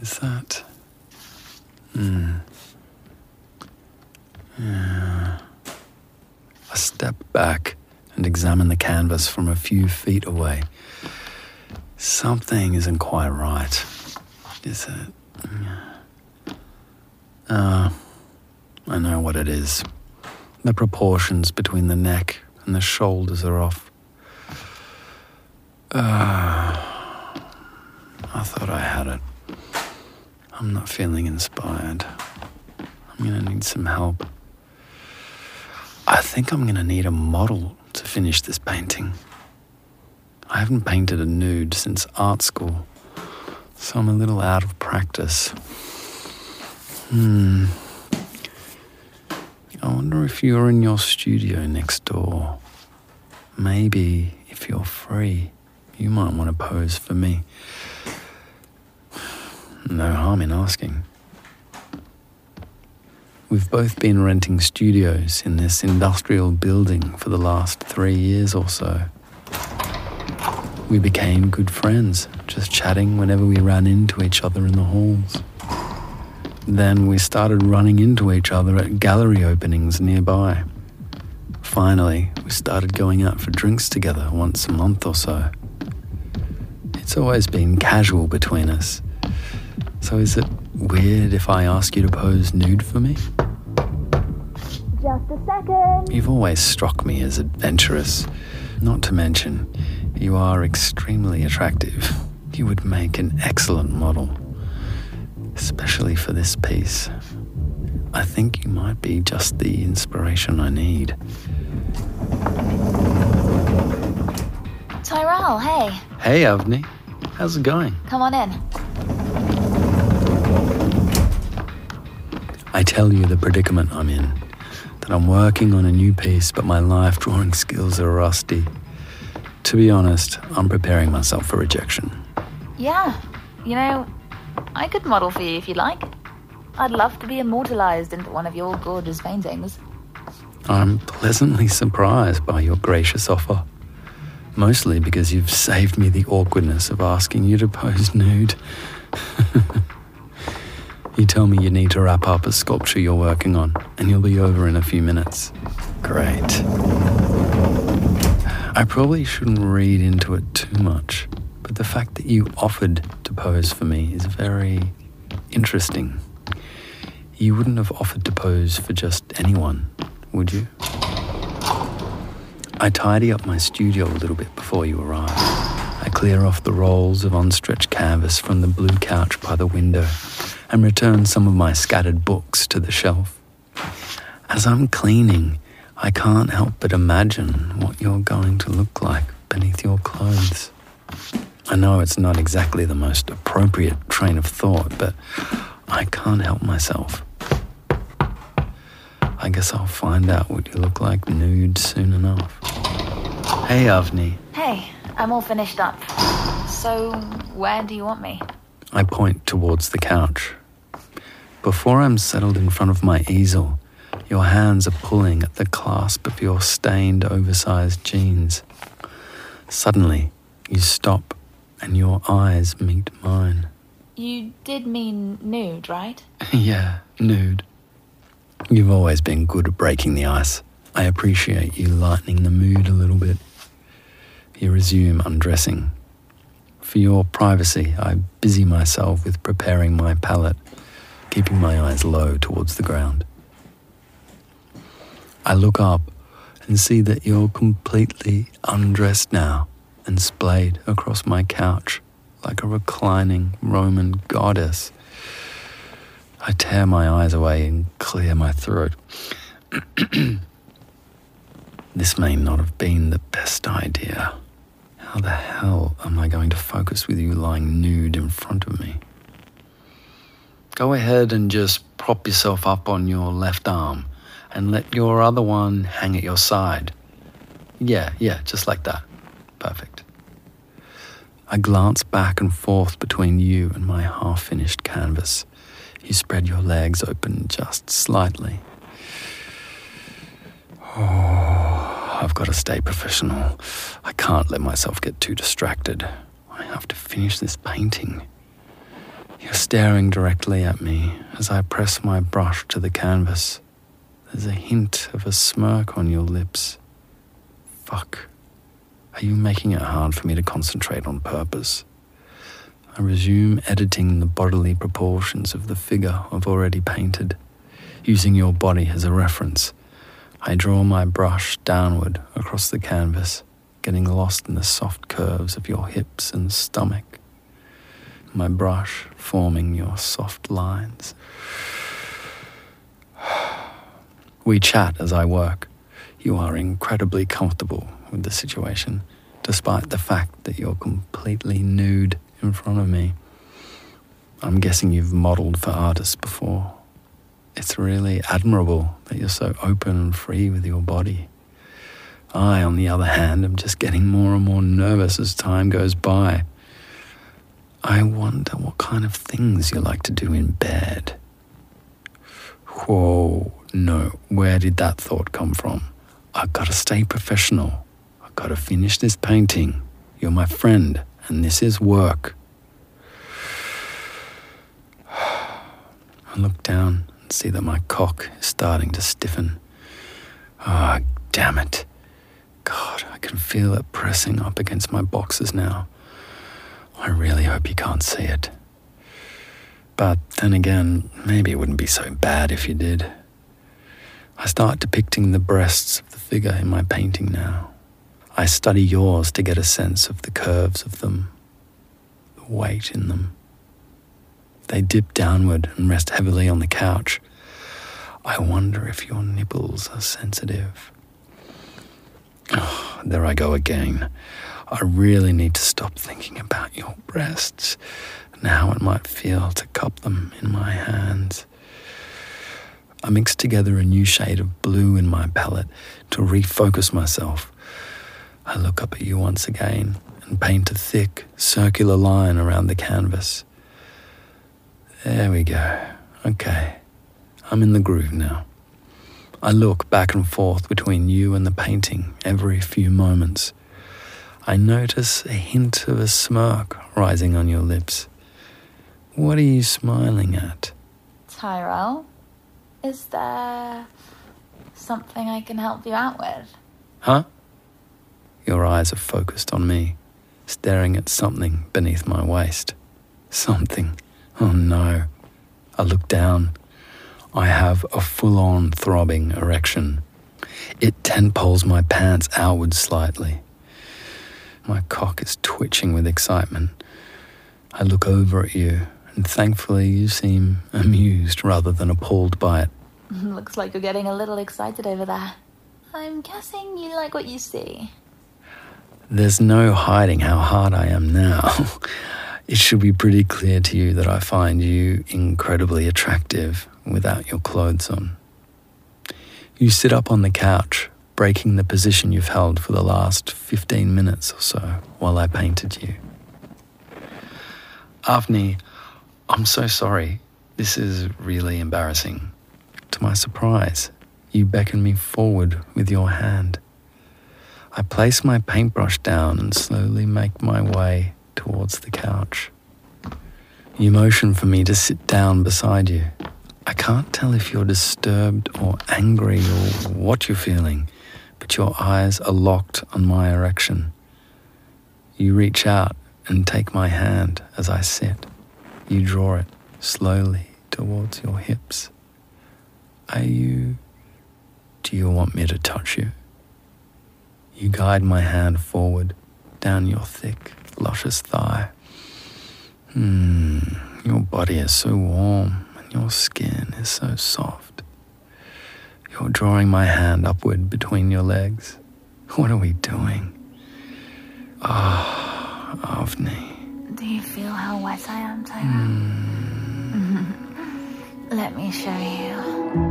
Is that. Hmm. Yeah. I step back and examine the canvas from a few feet away. Something isn't quite right. Is it? Ah, uh, I know what it is. The proportions between the neck and the shoulders are off. Uh, I thought I had it. I'm not feeling inspired. I'm gonna need some help. I think I'm gonna need a model to finish this painting. I haven't painted a nude since art school, so I'm a little out of practice. Hmm. I wonder if you're in your studio next door. Maybe if you're free, you might want to pose for me. No harm in asking. We've both been renting studios in this industrial building for the last three years or so. We became good friends, just chatting whenever we ran into each other in the halls. Then we started running into each other at gallery openings nearby. Finally, we started going out for drinks together once a month or so. It's always been casual between us. So is it weird if I ask you to pose nude for me? Just a second. You've always struck me as adventurous. Not to mention, you are extremely attractive. You would make an excellent model, especially for this piece. I think you might be just the inspiration I need. Tyrell, hey. Hey, Avni. How's it going? Come on in. I tell you the predicament I'm in. That I'm working on a new piece, but my life drawing skills are rusty. To be honest, I'm preparing myself for rejection. Yeah, you know, I could model for you if you like. I'd love to be immortalized into one of your gorgeous paintings. I'm pleasantly surprised by your gracious offer. Mostly because you've saved me the awkwardness of asking you to pose nude. You tell me you need to wrap up a sculpture you're working on, and you'll be over in a few minutes. Great. I probably shouldn't read into it too much, but the fact that you offered to pose for me is very interesting. You wouldn't have offered to pose for just anyone, would you? I tidy up my studio a little bit before you arrive. I clear off the rolls of unstretched canvas from the blue couch by the window and return some of my scattered books to the shelf. As I'm cleaning, I can't help but imagine what you're going to look like beneath your clothes. I know it's not exactly the most appropriate train of thought, but I can't help myself. I guess I'll find out what you look like nude soon enough. Hey, Avni. Hey, I'm all finished up. So, where do you want me? I point towards the couch. Before I'm settled in front of my easel, your hands are pulling at the clasp of your stained, oversized jeans. Suddenly, you stop and your eyes meet mine. You did mean nude, right? yeah, nude. You've always been good at breaking the ice. I appreciate you lightening the mood a little bit. You resume undressing. For your privacy, I busy myself with preparing my palette, keeping my eyes low towards the ground. I look up and see that you're completely undressed now and splayed across my couch like a reclining Roman goddess. I tear my eyes away and clear my throat. this may not have been the best idea. How the hell am I going to focus with you lying nude in front of me? Go ahead and just prop yourself up on your left arm and let your other one hang at your side. Yeah, yeah, just like that. Perfect. I glance back and forth between you and my half finished canvas. You spread your legs open just slightly. Oh. I've got to stay professional. I can't let myself get too distracted. I have to finish this painting. You're staring directly at me as I press my brush to the canvas. There's a hint of a smirk on your lips. Fuck. Are you making it hard for me to concentrate on purpose? I resume editing the bodily proportions of the figure I've already painted, using your body as a reference. I draw my brush downward across the canvas, getting lost in the soft curves of your hips and stomach. My brush forming your soft lines. We chat as I work. You are incredibly comfortable with the situation, despite the fact that you're completely nude in front of me. I'm guessing you've modelled for artists before. It's really admirable that you're so open and free with your body. I, on the other hand, am just getting more and more nervous as time goes by. I wonder what kind of things you like to do in bed. Whoa, no, where did that thought come from? I've got to stay professional. I've got to finish this painting. You're my friend, and this is work. I look down see that my cock is starting to stiffen. Ah, oh, damn it. God, I can feel it pressing up against my boxes now. I really hope you can't see it. But then again, maybe it wouldn't be so bad if you did. I start depicting the breasts of the figure in my painting now. I study yours to get a sense of the curves of them, the weight in them. They dip downward and rest heavily on the couch. I wonder if your nipples are sensitive. Oh, there I go again. I really need to stop thinking about your breasts and how it might feel to cup them in my hands. I mix together a new shade of blue in my palette to refocus myself. I look up at you once again and paint a thick, circular line around the canvas. There we go. Okay. I'm in the groove now. I look back and forth between you and the painting every few moments. I notice a hint of a smirk rising on your lips. What are you smiling at? Tyrell? Is there something I can help you out with? Huh? Your eyes are focused on me, staring at something beneath my waist. Something. Oh no. I look down. I have a full on throbbing erection. It tenpoles my pants outward slightly. My cock is twitching with excitement. I look over at you and thankfully you seem amused rather than appalled by it. Looks like you're getting a little excited over there. I'm guessing you like what you see. There's no hiding how hard I am now. it should be pretty clear to you that I find you incredibly attractive without your clothes on. You sit up on the couch, breaking the position you've held for the last 15 minutes or so while I painted you. Avni, I'm so sorry. This is really embarrassing. To my surprise, you beckon me forward with your hand. I place my paintbrush down and slowly make my way towards the couch. You motion for me to sit down beside you. I can't tell if you're disturbed or angry or what you're feeling, but your eyes are locked on my erection. You reach out and take my hand as I sit. You draw it slowly towards your hips. Are you. Do you want me to touch you? You guide my hand forward down your thick, luscious thigh. Hmm, your body is so warm and your skin is so soft. You're drawing my hand upward between your legs. What are we doing? Ah, oh, Avni. Do you feel how wet I am, Tyler? Mm. Let me show you.